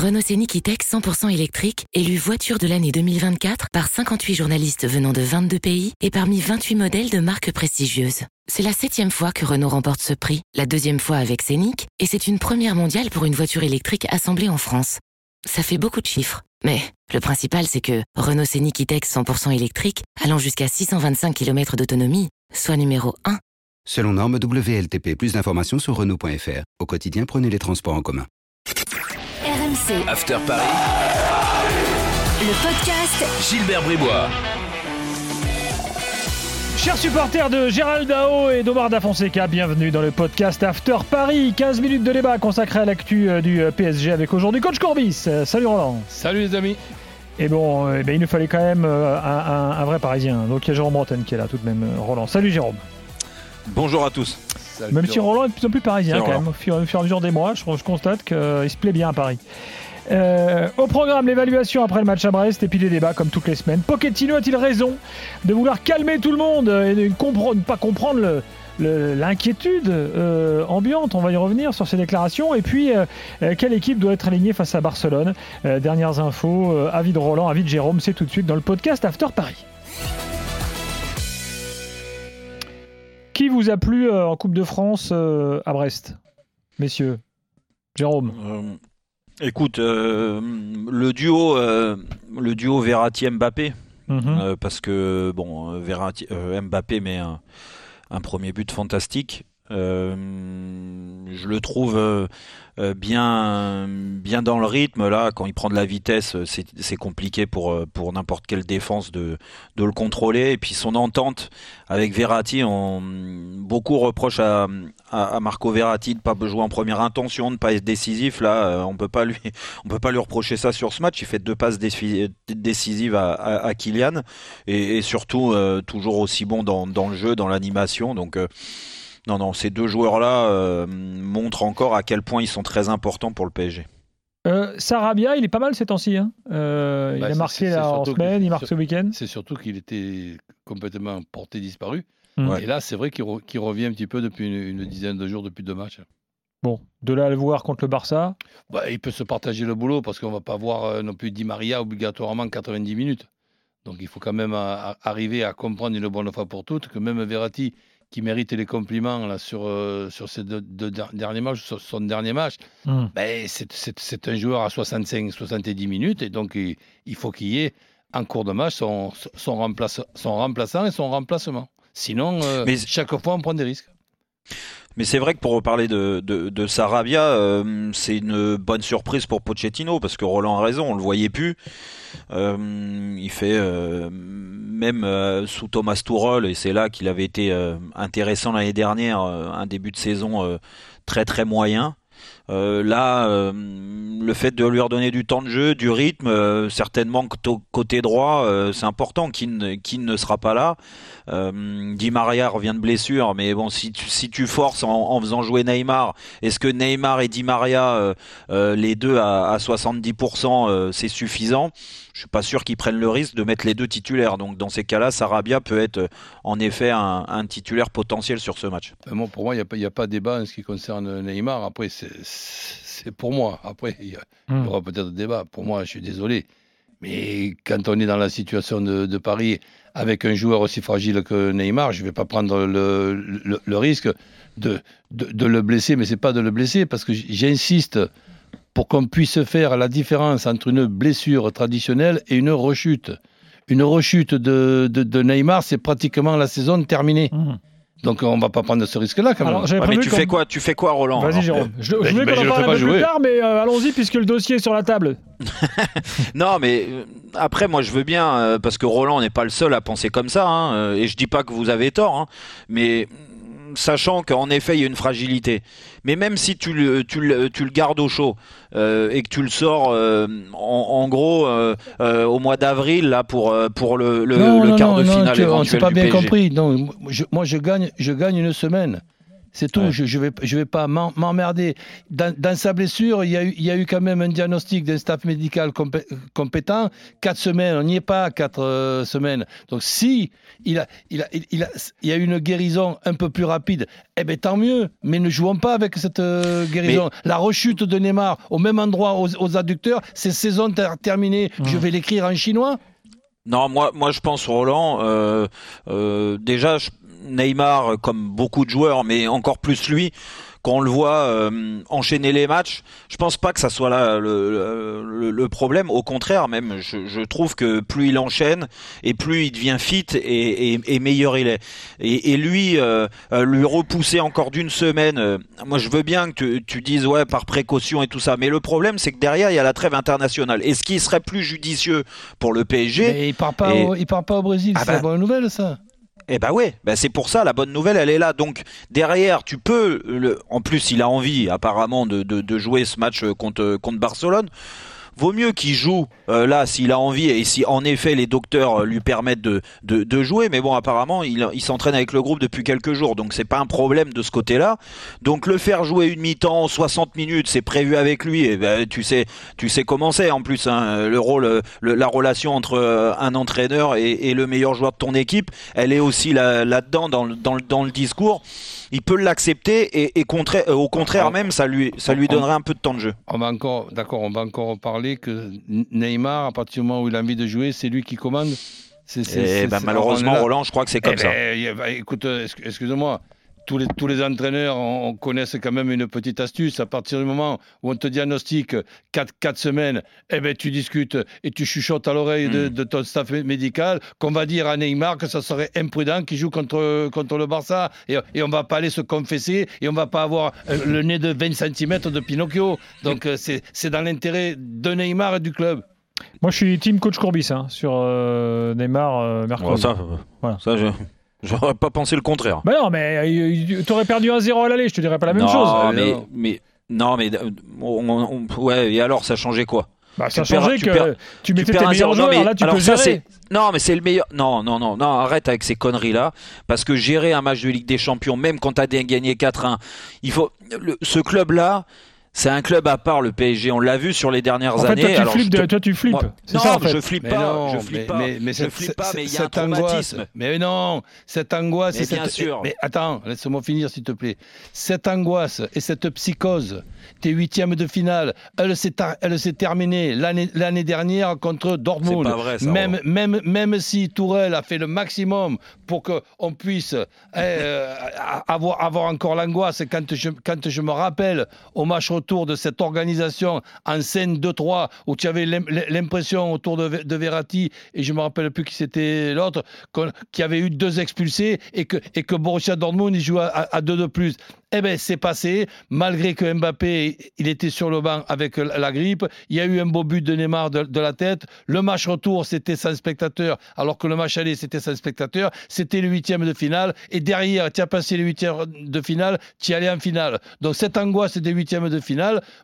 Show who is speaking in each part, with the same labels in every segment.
Speaker 1: Renault Scénic E-Tech 100% électrique, élu voiture de l'année 2024 par 58 journalistes venant de 22 pays et parmi 28 modèles de marques prestigieuses. C'est la septième fois que Renault remporte ce prix, la deuxième fois avec Scénic, et c'est une première mondiale pour une voiture électrique assemblée en France. Ça fait beaucoup de chiffres, mais le principal c'est que Renault Scénic E-Tech 100% électrique, allant jusqu'à 625 km d'autonomie, soit numéro 1.
Speaker 2: Selon norme WLTP, plus d'informations sur Renault.fr. Au quotidien, prenez les transports en commun.
Speaker 3: RMC,
Speaker 4: After Paris,
Speaker 3: le podcast
Speaker 4: Gilbert Bribois.
Speaker 5: Chers supporters de Gérald Dao et d'Omar Da Fonseca, bienvenue dans le podcast After Paris. 15 minutes de débat consacré à l'actu euh, du euh, PSG avec aujourd'hui Coach Corbis. Euh, Salut Roland.
Speaker 6: Salut les amis.
Speaker 5: Et bon, eh ben, il nous fallait quand même un, un- un vrai Parisien. Donc il y a Jérôme Bretagne qui est là tout de même, Roland. Salut Jérôme.
Speaker 7: Bonjour à tous.
Speaker 5: Même si. Roland est de plus en plus parisien quand
Speaker 7: Roland.
Speaker 5: même. Au fur, au fur et à mesure des mois, je, je constate qu'il se plaît bien à Paris. Euh, au programme, l'évaluation après le match à Brest et puis des débats comme toutes les semaines. Pochettino a-t-il raison de vouloir calmer tout le monde et de ne compre- pas comprendre le- l'inquiétude euh, ambiante? On va y revenir sur ces déclarations. Et puis, euh, euh, quelle équipe doit être alignée face à Barcelone? Euh, Dernières infos, euh, avis de Roland, avis de Jérôme, c'est tout de suite dans le podcast After Paris. Qui vous a plu euh, en Coupe de France euh, à Brest, messieurs? Jérôme
Speaker 7: Euh, écoute, le duo, le duo Verratti-Mbappé,
Speaker 5: Mhm.
Speaker 7: parce que bon, Verratti, Mbappé met un, un premier but fantastique. Euh, je le trouve euh, euh, bien, bien dans le rythme là. Quand il prend de la vitesse, c'est compliqué pour pour n'importe quelle défense de de le contrôler. Et puis son entente avec Verratti, on, beaucoup reprochent à, à, Marco Verratti de pas jouer en première intention, de pas être décisif. Là, on peut peut pas lui reprocher ça sur ce match. Il fait deux passes décisives à, à, Kylian et, surtout toujours aussi bon dans, le jeu, dans l'animation. Donc non, non, ces deux joueurs-là euh, montrent encore à quel point ils sont très importants pour le PSG.
Speaker 5: Euh, Sarabia, il est pas mal ces temps-ci. hein. Euh, il
Speaker 6: Bah,
Speaker 5: a marqué là, en semaine, il marque ce week-end.
Speaker 6: C'est surtout qu'il était complètement porté disparu.
Speaker 5: Mm.
Speaker 6: Et là, c'est vrai qu'il re- qu'il revient un petit peu depuis une, une dizaine de jours, depuis deux matchs.
Speaker 5: Bon, de là à le voir contre le Barça.
Speaker 6: Bah, il peut se partager le boulot parce qu'on va pas voir non plus Di Maria obligatoirement 90 minutes. Donc il faut quand même à- à- arriver à comprendre une bonne fois pour toutes que même Verratti, qui mérite les compliments là, sur, euh, sur ces deux, deux der- derniers matchs, sur son dernier match,
Speaker 5: Hmm.
Speaker 6: ben, c'est- un joueur à 65-70 minutes et donc il, il faut qu'il y ait en cours de match son, son, remplace- son remplaçant et son remplacement. Sinon, euh,
Speaker 7: Mais-
Speaker 6: chaque fois, on prend des risques.
Speaker 7: Mais c'est vrai que pour reparler de, de, Sarabia, euh, c'est une bonne surprise pour Pochettino parce que Roland a raison, on le voyait plus. Euh, il fait euh, même sous Thomas Tuchel et c'est là qu'il avait été intéressant l'année dernière, un début de saison très très moyen. Euh, là, euh, le fait de lui redonner du temps de jeu, du rythme, euh, certainement côté droit, euh, c'est important. Keane, Keane ne sera pas là. Di Maria revient de blessure, mais bon, si tu, si tu forces en, faisant jouer Neymar, est-ce que Neymar et Di Maria, les deux à, à 70%, euh, c'est suffisant? Je suis pas sûr qu'ils prennent le risque de mettre les deux titulaires. Donc dans ces cas-là, Sarabia peut être en effet un, titulaire potentiel sur ce match.
Speaker 6: Moi, pour moi, il n'y a, a pas débat en ce qui concerne Neymar. Après, c'est- c'est pour moi. Après, il y,
Speaker 5: Hmm.
Speaker 6: aura peut-être débat. Pour moi, je suis désolé. Mais quand on est dans la situation de, de Paris avec un joueur aussi fragile que Neymar, je ne vais pas prendre le, le- le risque de, de, de le blesser. Mais c'est pas de le blesser parce que j'insiste pour qu'on puisse faire la différence entre une blessure traditionnelle et une rechute. Une rechute de, Neymar, c'est pratiquement la saison terminée.
Speaker 5: Mhm.
Speaker 6: Donc on va pas prendre ce risque-là quand même.
Speaker 5: Alors, j'avais
Speaker 7: Ouais, mais tu fais quoi? Tu fais quoi, Roland
Speaker 5: Vas-y Jérôme. Je, je
Speaker 6: Ben,
Speaker 5: voulais qu'on
Speaker 6: je
Speaker 5: en
Speaker 6: le
Speaker 5: parle un
Speaker 6: pas
Speaker 5: peu plus
Speaker 6: jouer.
Speaker 5: tard, mais euh, allons-y puisque le dossier est sur la table.
Speaker 7: Non, mais euh, après, moi, je veux bien, euh, parce que Roland n'est pas le seul à penser comme ça, hein, et je dis pas que vous avez tort, hein, mais sachant qu'en effet, il y a une fragilité. Mais même si tu le, tu le, tu le gardes au chaud euh, et que tu le sors euh, en, en gros euh, au mois d'avril là pour pour le, le,
Speaker 6: non,
Speaker 7: le
Speaker 6: non,
Speaker 7: quart
Speaker 6: non,
Speaker 7: de
Speaker 6: non,
Speaker 7: finale
Speaker 6: tu- on ne
Speaker 7: éventuel
Speaker 6: s'est pas bien
Speaker 7: PSG.
Speaker 6: compris. Non, je, moi, je gagne, je gagne une semaine. C'est tout.
Speaker 7: Ouais.
Speaker 6: Je ne vais, je vais pas m'emmerder. Dans, dans sa blessure, il y, a eu, il y a eu quand même un diagnostic d'un staff médical compé- compétent. Quatre semaines, on n'y est pas, quatre euh, semaines. Donc si il, a, il, a, il, il a, il y a eu une guérison un peu plus rapide, eh bien tant mieux. Mais ne jouons pas avec cette euh, guérison. La rechute de Neymar au même endroit aux, aux adducteurs, c'est saison ter- terminée. Je vais l'écrire en chinois.
Speaker 7: Non, moi, moi je pense Roland. Euh, euh, déjà, je- Neymar, comme beaucoup de joueurs, mais encore plus lui, quand on le voit euh, enchaîner les matchs, je pense pas que ça soit là le, le- le problème. Au contraire, même, je, je trouve que plus il enchaîne et plus il devient fit et, et- et meilleur il est. Et, et lui, euh, euh, lui repousser encore d'une semaine. euh, moi, je veux bien que tu, tu dises ouais par précaution et tout ça, mais le problème c'est que derrière il y a la trêve internationale. Et ce qui serait plus judicieux pour le PSG,
Speaker 6: Mais il part pas, au, il part pas au Brésil.
Speaker 7: Ah
Speaker 6: c'est la bonne nouvelle, ça.
Speaker 7: Eh ben ouais, ben c'est pour ça la bonne nouvelle elle est là. Donc derrière tu peux, en plus il a envie apparemment de, jouer ce match euh, contre contre Barcelone. Vaut mieux qu'il joue euh, là s'il a envie et si en effet les docteurs euh, lui permettent de, de, de jouer. Mais bon apparemment il, il s'entraîne avec le groupe depuis quelques jours donc c'est pas un problème de ce côté-là. Donc le faire jouer une mi-temps 60 minutes c'est prévu avec lui. Et ben tu sais tu sais comment c'est en plus hein, le rôle euh, le- la relation entre euh, un entraîneur et, et le meilleur joueur de ton équipe elle est aussi là- là-dedans dans, le- dans, le- dans le discours. Il peut l'accepter et, et contra- euh, au contraire même ça lui ça lui donnerait un peu de temps de jeu.
Speaker 6: On va encore, d'accord, on va encore parler que Neymar, à partir du moment où il a envie de jouer, c'est lui qui commande. C'est-
Speaker 7: ben, malheureusement. Roland je crois que c'est comme
Speaker 6: Eh
Speaker 7: ça.
Speaker 6: ben, bah, écoute, euh, excu- excuse-moi, tous les, tous les entraîneurs on, on connaissent quand même une petite astuce. À partir du moment où on te diagnostique 4, quatre semaines, eh ben, tu discutes et tu chuchotes à l'oreille de,
Speaker 7: Mm.
Speaker 6: de ton staff mé- médical qu'on va dire à Neymar que ça serait imprudent qu'il joue contre, contre le Barça. Et, et on va pas aller se confesser et on va pas avoir euh, le nez de 20 cm de Pinocchio. Donc euh, c'est c'est dans l'intérêt de Neymar et du club.
Speaker 5: Moi, je suis team coach Courbis hein, sur euh, Neymar euh,
Speaker 7: Bon,
Speaker 5: mercredi.
Speaker 7: ça,
Speaker 5: Voilà.
Speaker 7: ça je j'aurais pas pensé le contraire.
Speaker 5: Bah non, mais euh, t'aurais perdu 1-0 à l'aller, je te dirais pas la même
Speaker 7: non,
Speaker 5: chose.
Speaker 7: Mais,
Speaker 6: non.
Speaker 7: mais non mais on- on- on- ouais et alors ça changeait quoi?
Speaker 5: Bah, ça
Speaker 7: tu
Speaker 5: changeait
Speaker 7: tu
Speaker 5: que
Speaker 7: perds-
Speaker 5: tu mettais
Speaker 7: perds
Speaker 5: tes
Speaker 7: un
Speaker 5: meilleurs
Speaker 7: zéro. Non,
Speaker 5: joueurs,
Speaker 7: mais
Speaker 5: là tu
Speaker 7: alors
Speaker 5: peux
Speaker 7: ça,
Speaker 5: gérer.
Speaker 7: Non, mais c'est le meilleur. Non, non, non, non, arrête avec ces conneries-là. Parce que gérer un match de Ligue des Champions, même quand t'as gagné 4-1, il faut. le- ce club-là, c'est un club à part, le PSG. On l'a vu sur les dernières
Speaker 5: En fait,
Speaker 7: années.
Speaker 5: toi tu
Speaker 7: Alors,
Speaker 5: flippes,
Speaker 7: je te-
Speaker 5: de- toi tu flippes.
Speaker 7: Moi- non,
Speaker 5: ça en fait.
Speaker 7: je flippe
Speaker 6: Mais
Speaker 7: pas.
Speaker 6: non,
Speaker 7: je flippe
Speaker 6: mais,
Speaker 7: pas.
Speaker 6: mais, mais
Speaker 7: je
Speaker 6: cette-
Speaker 7: flippe pas, mais il y a un
Speaker 6: angoisse.
Speaker 7: traumatisme.
Speaker 6: Mais non, cette angoisse.
Speaker 7: Mais
Speaker 6: et
Speaker 7: bien
Speaker 6: cette-
Speaker 7: sûr.
Speaker 6: Mais attends, laisse-moi finir s'il te plaît. Cette angoisse et cette psychose, tes huitièmes de finale, elle s'est tar- terminée l'année dernière contre Dortmund.
Speaker 7: C'est pas vrai, ça,
Speaker 6: même,
Speaker 7: Roland.
Speaker 6: même, même si Tourelle a fait le maximum pour qu'on puisse euh, avoir, avoir encore l'angoisse, quand je, quand je me rappelle au match retour de cette organisation en scène 2-3, où tu avais l'im- l'impression autour de, de Verratti, et je me rappelle plus qui c'était l'autre, qu'il y avait eu deux expulsés et que, et que Borussia Dortmund il joue à, deux de plus. Eh bien, c'est passé, malgré que Mbappé, il était sur le banc avec la grippe. Il y a eu un beau but de Neymar de, la tête. Le match retour, c'était sans spectateur, alors que le match aller, c'était sans spectateur. C'était le huitième de finale. Et derrière, tu as passé le huitième de finale, tu es allé en finale. Donc, cette angoisse des huitièmes de finale,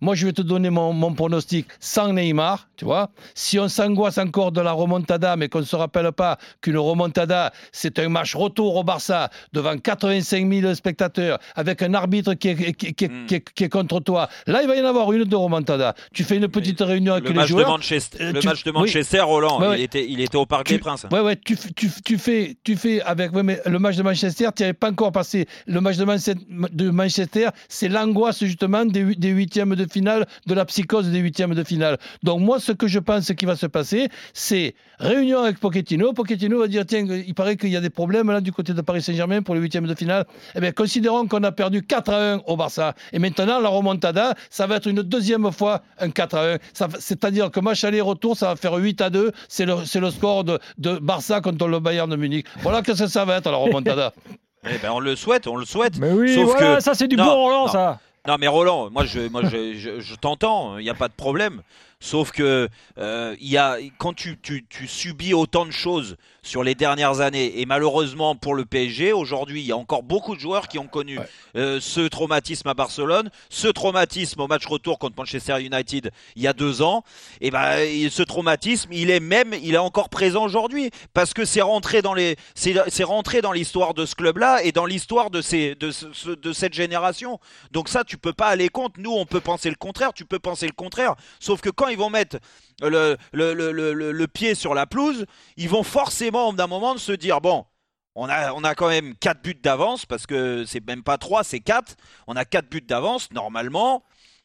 Speaker 6: moi, je vais te donner mon, mon pronostic sans Neymar, tu vois. Si on s'angoisse encore de la remontada, mais qu'on ne se rappelle pas qu'une remontada, c'est un match retour au Barça devant 85 000 spectateurs, avec un arbitre qui est, qui, qui-
Speaker 7: Mm.
Speaker 6: qui est- qui est contre toi. Là, il va y en avoir une de remontada. Tu fais une petite réunion avec
Speaker 7: Le
Speaker 6: les
Speaker 7: match, de
Speaker 6: joueurs.
Speaker 7: Manchester,
Speaker 6: euh,
Speaker 7: le
Speaker 6: tu-
Speaker 7: match de
Speaker 6: oui.
Speaker 7: Manchester, Roland,
Speaker 6: Ouais, ouais.
Speaker 7: Il, était, il était au Parc
Speaker 6: Tu-
Speaker 7: des Princes.
Speaker 6: Ouais, ouais, tu, tu, tu fais, tu fais avec. ouais, mais le match de Manchester, tu n'avais pas encore passé. Le match de, Manchester- de Manchester, c'est l'angoisse justement des, des huitièmes de finale, de la psychose des huitièmes de finale. Donc, moi, ce que je pense qui va se passer, c'est réunion avec Pochettino. Pochettino va dire tiens, il paraît qu'il y a des problèmes là du côté de Paris Saint-Germain pour les huitièmes de finale. Eh bien, considérons qu'on a perdu 4 à 1 au Barça. Et maintenant, la remontada, ça va être une deuxième fois un 4 à 1. Ça va- C'est-à-dire que match aller-retour, ça va faire 8 à 2. C'est le, c'est le score de, de Barça contre le Bayern de Munich. Voilà que ça, ça va être la remontada.
Speaker 7: Eh ben, on le souhaite, on le souhaite.
Speaker 5: Mais oui,
Speaker 7: Sauf
Speaker 5: voilà,
Speaker 7: que-
Speaker 5: ça c'est du
Speaker 7: Non,
Speaker 5: bon Roland ça.
Speaker 7: Non mais Roland, moi je, moi je, je, je t'entends, il n'y a pas de problème. Sauf que euh, y a, quand tu, tu, tu subis autant de choses sur les dernières années. Et malheureusement pour le PSG, aujourd'hui, il y a encore beaucoup de joueurs qui ont connu euh, ce traumatisme à Barcelone, ce traumatisme au match retour contre Manchester United il y a deux ans. Et ben, ce traumatisme, il est même, il est encore présent aujourd'hui parce que c'est rentré dans les, c'est rentré dans l'histoire de ce club-là et dans l'histoire de ces, de, de cette génération. Donc ça, tu peux pas aller contre. Nous, on peut penser le contraire. Tu peux penser le contraire. Sauf que quand ils vont mettre le, le, le, le, pied sur la pelouse, ils vont forcément d'un moment se dire bon, on a, on a quand même 4 buts d'avance parce que c'est même pas 3, c'est 4. On a 4 buts d'avance. Normalement,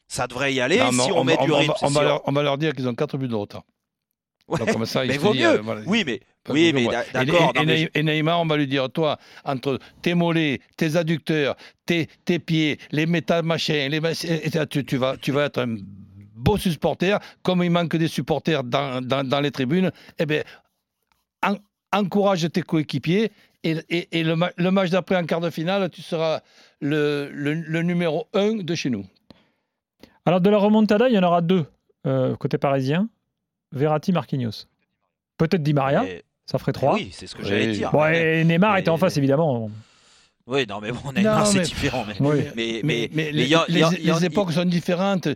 Speaker 7: ça devrait y aller si on, met du rythme.
Speaker 6: On, va leur, on, va leur, dire qu'ils ont 4 buts de retard.
Speaker 7: comme ça, mais vaut mieux. Euh, oui, mais, oui, mais d'accord.
Speaker 6: Et, Neymar, on va lui dire, toi, entre tes mollets, tes adducteurs, tes, tes pieds, les métal machins, les, tu, tu, vas, tu vas être un beau supporter, comme il manque des supporters dans, dans, les tribunes, eh bien, encourage tes coéquipiers et, et, le, le, match d'après en quart de finale, tu seras le, le, numéro 1 de chez nous.
Speaker 5: Alors de la remontada, il y en aura deux euh, côté parisien, Verratti, Marquinhos. Peut-être Di Maria, ça ferait trois.
Speaker 7: Oui, c'est ce que j'allais dire.
Speaker 5: et Neymar était en face évidemment.
Speaker 7: Oui, non, mais bon, Neymar, c'est différent. Mais, mais,
Speaker 6: mais, les, époques sont différentes. Euh,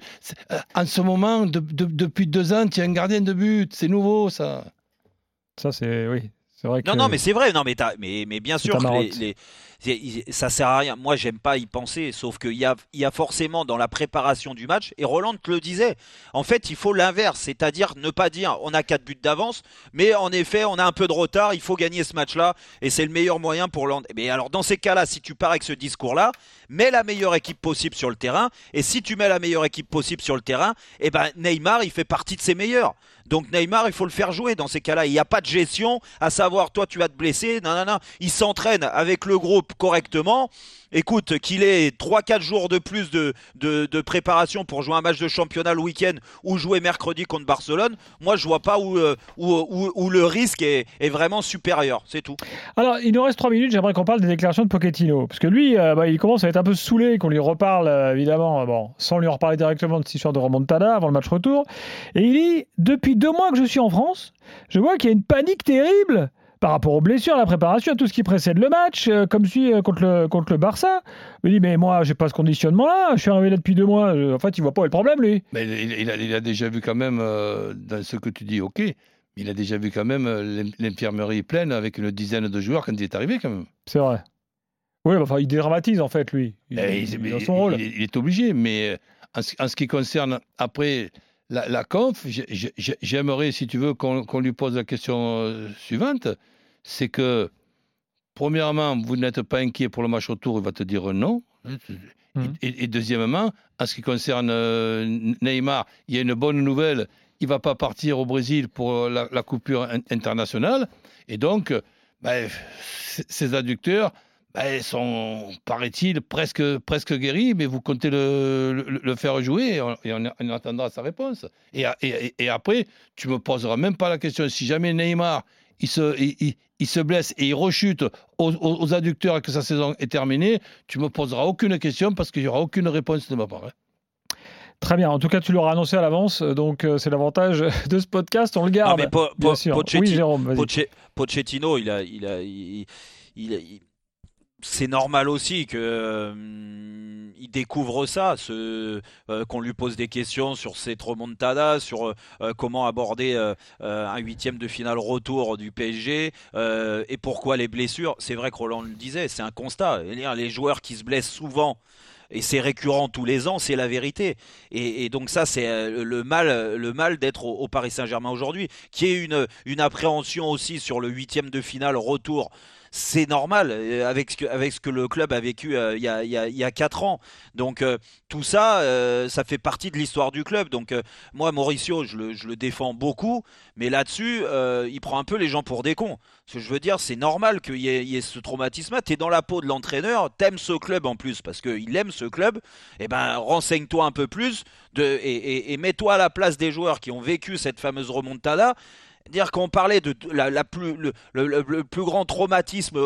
Speaker 6: en ce moment, depuis deux ans, tu es un gardien de but. C'est nouveau, ça.
Speaker 5: Ça, c'est. Oui. Vrai
Speaker 7: que... Non, non, mais c'est vrai. Non, mais, mais, mais bien sûr, les, ça sert à rien. Moi, j'aime pas y penser, sauf qu'il y a, y a forcément dans la préparation du match, et Roland te le disait, en fait, il faut l'inverse, c'est-à-dire ne pas dire on a 4 buts d'avance, mais en effet, on a un peu de retard, il faut gagner ce match-là, et c'est le meilleur moyen pour l'an. Mais alors, dans ces cas-là, si tu pars avec ce discours-là, mets la meilleure équipe possible sur le terrain, et si tu mets la meilleure équipe possible sur le terrain, eh ben Neymar, il fait partie de ses meilleurs. Donc Neymar, il faut le faire jouer dans ces cas-là. Il n'y a pas de gestion à savoir, toi, tu vas te blesser. Non, non, non. Il s'entraîne avec le groupe correctement écoute, qu'il ait 3-4 jours de plus de, de, préparation pour jouer un match de championnat le week-end ou jouer mercredi contre Barcelone, moi je vois pas où, euh, où, où, le risque est, est vraiment supérieur, c'est tout.
Speaker 5: Alors, il nous reste 3 minutes, j'aimerais qu'on parle des déclarations de Pochettino, parce que lui, euh, bah, il commence à être un peu saoulé qu'on lui reparle, euh, évidemment, bon, sans lui reparler directement de cette histoire de remontada avant le match retour. Et il dit, depuis deux mois que je suis en France, je vois qu'il y a une panique terrible par rapport aux blessures, à la préparation, à tout ce qui précède le match, euh, comme celui euh, contre le, contre le Barça. Il dit, mais moi, j'ai pas ce conditionnement-là, je suis arrivé là depuis deux mois. En fait, il voit pas est le problème, lui.
Speaker 6: Mais il, a, déjà vu quand même, euh, dans ce que tu dis, ok, il a déjà vu quand même l'infirmerie pleine avec une dizaine de joueurs quand il est arrivé, quand même.
Speaker 5: C'est vrai. Oui, enfin, il dédramatise, en fait, lui. Il,
Speaker 6: il, son rôle. Il, est obligé, mais en, ce qui concerne après la, la conf, j'aimerais, si tu veux, qu'on lui pose la question suivante c'est que, premièrement, vous n'êtes pas inquiet pour le match retour, il va te dire non. Mmh. Et, deuxièmement, en ce qui concerne euh, Neymar, il y a une bonne nouvelle, il ne va pas partir au Brésil pour la, coupure internationale. Et donc, ben, ces adducteurs ben, sont, paraît-il, presque, presque guéris, mais vous comptez le, faire jouer et on, attendra sa réponse. Et, et, après, tu ne me poseras même pas la question si jamais Neymar il se, il, se blesse et il rechute aux, adducteurs et que sa saison est terminée, tu me poseras aucune question parce qu'il n'y aura aucune réponse de ma part. Hein.
Speaker 5: Très bien. En tout cas, tu l'auras annoncé à l'avance, donc euh, c'est l'avantage de ce podcast. On le garde.
Speaker 7: mais bien sûr. oui, Jérôme, Pochettino, il a, il a, il, c'est normal aussi que euh, il découvre ça, euh, qu'on lui pose des questions sur cette remontada, sur euh, comment aborder un huitième de finale retour du PSG et pourquoi les blessures. C'est vrai que Roland le disait, c'est un constat. Les joueurs qui se blessent souvent et c'est récurrent tous les ans, c'est la vérité. Et, donc ça, c'est le mal, le mal d'être au, Paris Saint-Germain aujourd'hui, qui est une appréhension aussi sur le huitième de finale retour c'est normal euh, avec ce, que, le club a vécu euh, il, y a, il, y a, 4 ans. Donc euh, tout ça, ça fait partie de l'histoire du club. Donc moi, Mauricio, je le, défends beaucoup, mais là-dessus, il prend un peu les gens pour des cons. Ce que je veux dire, c'est normal qu'il y, ait ce traumatisme. Tu es dans la peau de l'entraîneur, t'aimes ce club en plus, parce qu'il aime ce club, eh ben renseigne-toi un peu plus et, et mets-toi à la place des joueurs qui ont vécu cette fameuse remontada dire qu'on parlait de plus, le, plus grand traumatisme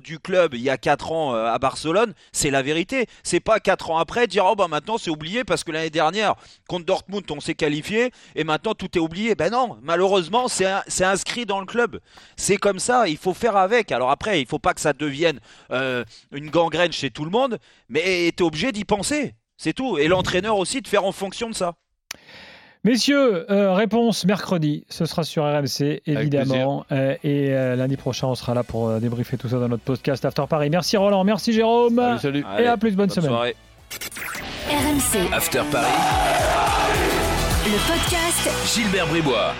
Speaker 7: du club il y a 4 ans euh, à Barcelone, c'est la vérité. C'est pas 4 ans après dire oh bah maintenant c'est oublié parce que l'année dernière contre Dortmund on s'est qualifié et maintenant tout est oublié. Ben non, malheureusement c'est inscrit dans le club. C'est comme ça, il faut faire avec. Alors après, il faut pas que ça devienne euh, une gangrène chez tout le monde, mais tu es obligé d'y penser. C'est tout. Et l'entraîneur aussi de faire en fonction de ça.
Speaker 5: Messieurs, euh, réponse mercredi, ce sera sur RMC évidemment. Euh, et euh, lundi prochain, on sera là pour débriefer tout ça dans notre podcast After Paris. Merci Roland, merci Jérôme.
Speaker 6: Salut,
Speaker 5: Et à plus, bonne, semaine. Soirée.
Speaker 3: RMC
Speaker 4: After Paris.
Speaker 3: Le podcast
Speaker 4: Gilbert Bribois.